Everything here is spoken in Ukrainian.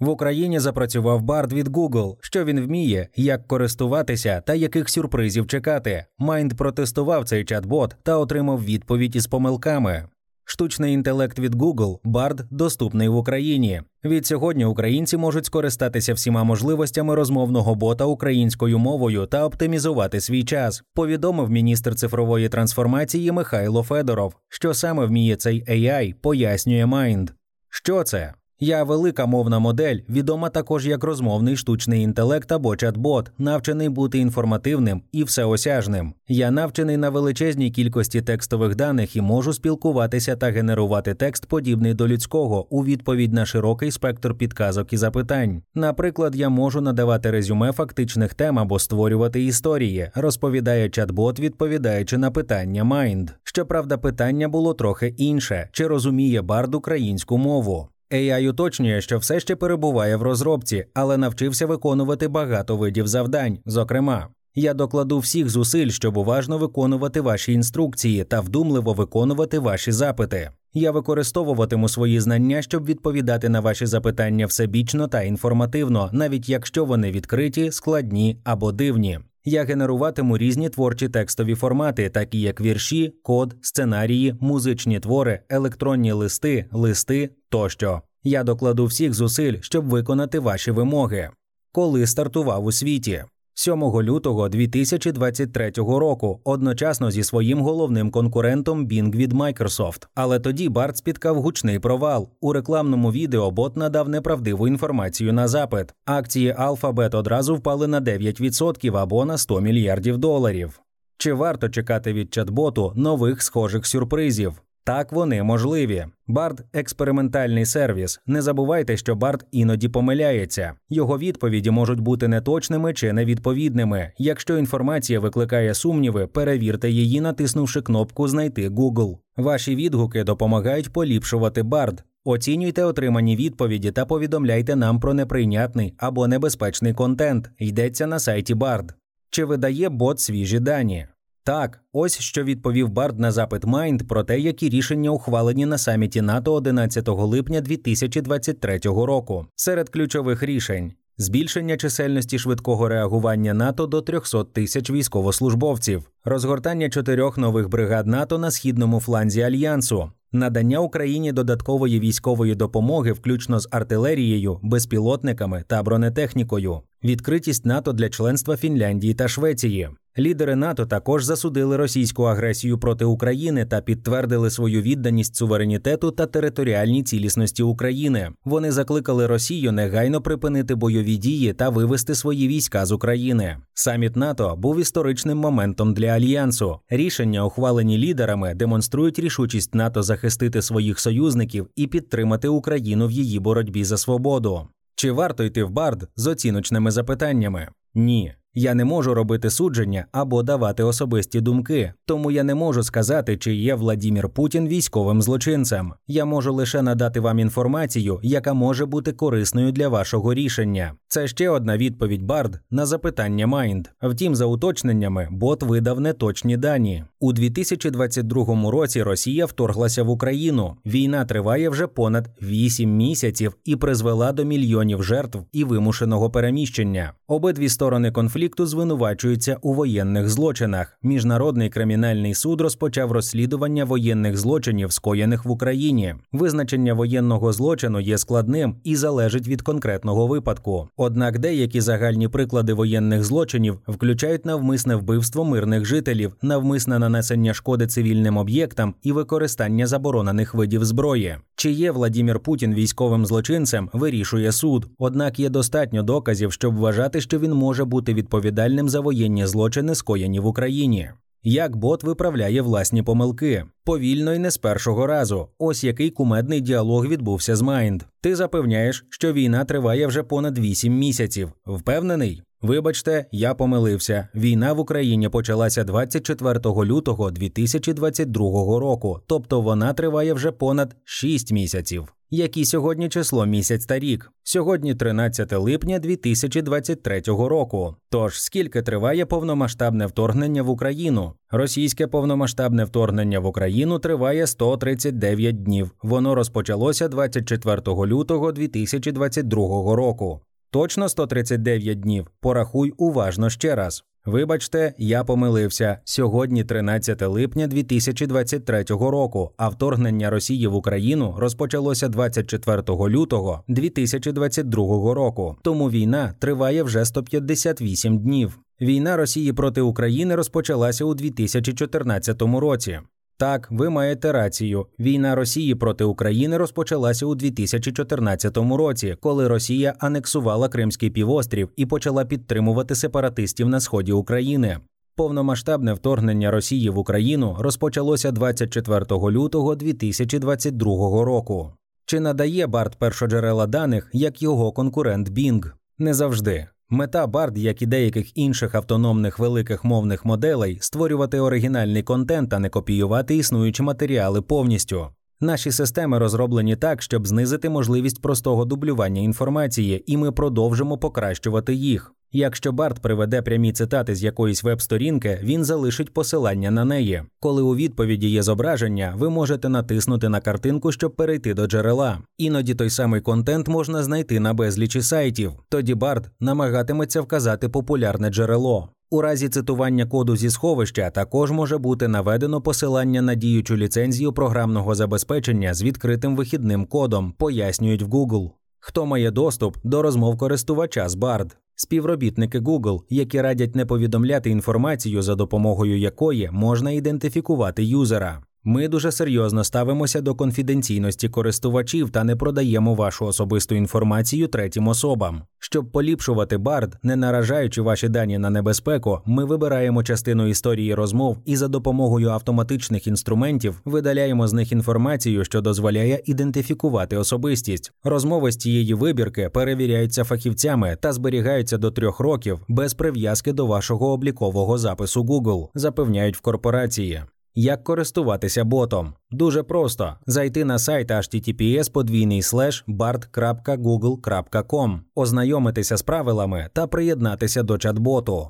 В Україні запрацював бард від Google, що він вміє, як користуватися та яких сюрпризів чекати. Майнд протестував цей чат-бот та отримав відповідь із помилками. Штучний інтелект від Google Bard доступний в Україні. Від сьогодні українці можуть скористатися всіма можливостями розмовного бота українською мовою та оптимізувати свій час. Повідомив міністр цифрової трансформації Михайло Федоров, що саме вміє цей AI, пояснює Mind. Що це? Я велика мовна модель, відома також як розмовний штучний інтелект або чат-бот, навчений бути інформативним і всеосяжним. Я навчений на величезній кількості текстових даних і можу спілкуватися та генерувати текст, подібний до людського, у відповідь на широкий спектр підказок і запитань. Наприклад, я можу надавати резюме фактичних тем або створювати історії, розповідає чат-бот, відповідаючи на питання Mind. Щоправда, питання було трохи інше: чи розуміє бард українську мову? AI уточнює, що все ще перебуває в розробці, але навчився виконувати багато видів завдань. Зокрема, я докладу всіх зусиль, щоб уважно виконувати ваші інструкції та вдумливо виконувати ваші запити. Я використовуватиму свої знання, щоб відповідати на ваші запитання всебічно та інформативно, навіть якщо вони відкриті, складні або дивні. Я генеруватиму різні творчі текстові формати, такі як вірші, код, сценарії, музичні твори, електронні листи, листи тощо. Я докладу всіх зусиль, щоб виконати ваші вимоги. Коли стартував у світі. 7 лютого 2023 року, одночасно зі своїм головним конкурентом Bing від Microsoft. Але тоді Барт спіткав гучний провал. У рекламному відео бот надав неправдиву інформацію на запит. Акції Alphabet одразу впали на 9% або на 100 мільярдів доларів. Чи варто чекати від чат-боту нових схожих сюрпризів? Так вони можливі. Бард експериментальний сервіс. Не забувайте, що Бард іноді помиляється. Його відповіді можуть бути неточними чи невідповідними. Якщо інформація викликає сумніви, перевірте її, натиснувши кнопку Знайти Google. Ваші відгуки допомагають поліпшувати Бард. Оцінюйте отримані відповіді та повідомляйте нам про неприйнятний або небезпечний контент. Йдеться на сайті Бард. Чи видає бот свіжі дані? Так, ось що відповів Бард на запит Майнд про те, які рішення ухвалені на саміті НАТО 11 липня 2023 року. Серед ключових рішень. Збільшення чисельності швидкого реагування НАТО до 300 тисяч військовослужбовців, розгортання чотирьох нових бригад НАТО на східному фланзі альянсу, надання Україні додаткової військової допомоги, включно з артилерією, безпілотниками та бронетехнікою, відкритість НАТО для членства Фінляндії та Швеції. Лідери НАТО також засудили російську агресію проти України та підтвердили свою відданість суверенітету та територіальній цілісності України. Вони закликали Росію негайно припинити бойові дії та вивести свої війська з України. Саміт НАТО був історичним моментом для альянсу. Рішення, ухвалені лідерами, демонструють рішучість НАТО захистити своїх союзників і підтримати Україну в її боротьбі за свободу. Чи варто йти в бард з оціночними запитаннями? Ні. Я не можу робити судження або давати особисті думки, тому я не можу сказати, чи є Владімір Путін військовим злочинцем. Я можу лише надати вам інформацію, яка може бути корисною для вашого рішення. Це ще одна відповідь Бард на запитання Майнд. Втім, за уточненнями, бот видав неточні дані. У 2022 році Росія вторглася в Україну. Війна триває вже понад 8 місяців і призвела до мільйонів жертв і вимушеного переміщення. Обидві сторони конфлікту звинувачуються у воєнних злочинах. Міжнародний кримінальний суд розпочав розслідування воєнних злочинів, скоєних в Україні. Визначення воєнного злочину є складним і залежить від конкретного випадку. Однак деякі загальні приклади воєнних злочинів включають навмисне вбивство мирних жителів, навмисне нанесення шкоди цивільним об'єктам і використання заборонених видів зброї. Чи є Владімір Путін військовим злочинцем, вирішує суд. Однак є достатньо доказів, щоб вважати, що він може бути відповідальним за воєнні злочини, скоєні в Україні. Як бот виправляє власні помилки повільно і не з першого разу. Ось який кумедний діалог відбувся з Майнд. Ти запевняєш, що війна триває вже понад 8 місяців. Впевнений? Вибачте, я помилився. Війна в Україні почалася 24 лютого 2022 року, тобто вона триває вже понад 6 місяців. Які сьогодні число місяць та рік? Сьогодні 13 липня 2023 року. Тож скільки триває повномасштабне вторгнення в Україну? Російське повномасштабне вторгнення в Україну триває 139 днів. Воно розпочалося 24 лютого 2022 року. Точно 139 днів. Порахуй уважно ще раз. Вибачте, я помилився. Сьогодні 13 липня 2023 року, а вторгнення Росії в Україну розпочалося 24 лютого 2022 року. Тому війна триває вже 158 днів. Війна Росії проти України розпочалася у 2014 році. Так, ви маєте рацію. Війна Росії проти України розпочалася у 2014 році, коли Росія анексувала Кримський півострів і почала підтримувати сепаратистів на сході України. Повномасштабне вторгнення Росії в Україну розпочалося 24 лютого 2022 року. Чи надає Барт першоджерела даних як його конкурент Bing? Не завжди. Мета Bard, як і деяких інших автономних великих мовних моделей, створювати оригінальний контент, а не копіювати існуючі матеріали повністю. Наші системи розроблені так, щоб знизити можливість простого дублювання інформації, і ми продовжимо покращувати їх. Якщо Барт приведе прямі цитати з якоїсь веб-сторінки, він залишить посилання на неї. Коли у відповіді є зображення, ви можете натиснути на картинку, щоб перейти до джерела. Іноді той самий контент можна знайти на безлічі сайтів. Тоді Барт намагатиметься вказати популярне джерело. У разі цитування коду зі сховища також може бути наведено посилання на діючу ліцензію програмного забезпечення з відкритим вихідним кодом, пояснюють в Google. Хто має доступ до розмов користувача з Bard? Співробітники Google, які радять не повідомляти інформацію, за допомогою якої можна ідентифікувати юзера. Ми дуже серйозно ставимося до конфіденційності користувачів та не продаємо вашу особисту інформацію третім особам. Щоб поліпшувати бард, не наражаючи ваші дані на небезпеку, ми вибираємо частину історії розмов і за допомогою автоматичних інструментів видаляємо з них інформацію, що дозволяє ідентифікувати особистість. Розмови з цієї вибірки перевіряються фахівцями та зберігаються до трьох років без прив'язки до вашого облікового запису Google, запевняють в корпорації. Як користуватися ботом? Дуже просто зайти на сайт https подвійний bard.google.com, ознайомитися з правилами та приєднатися до чат-боту.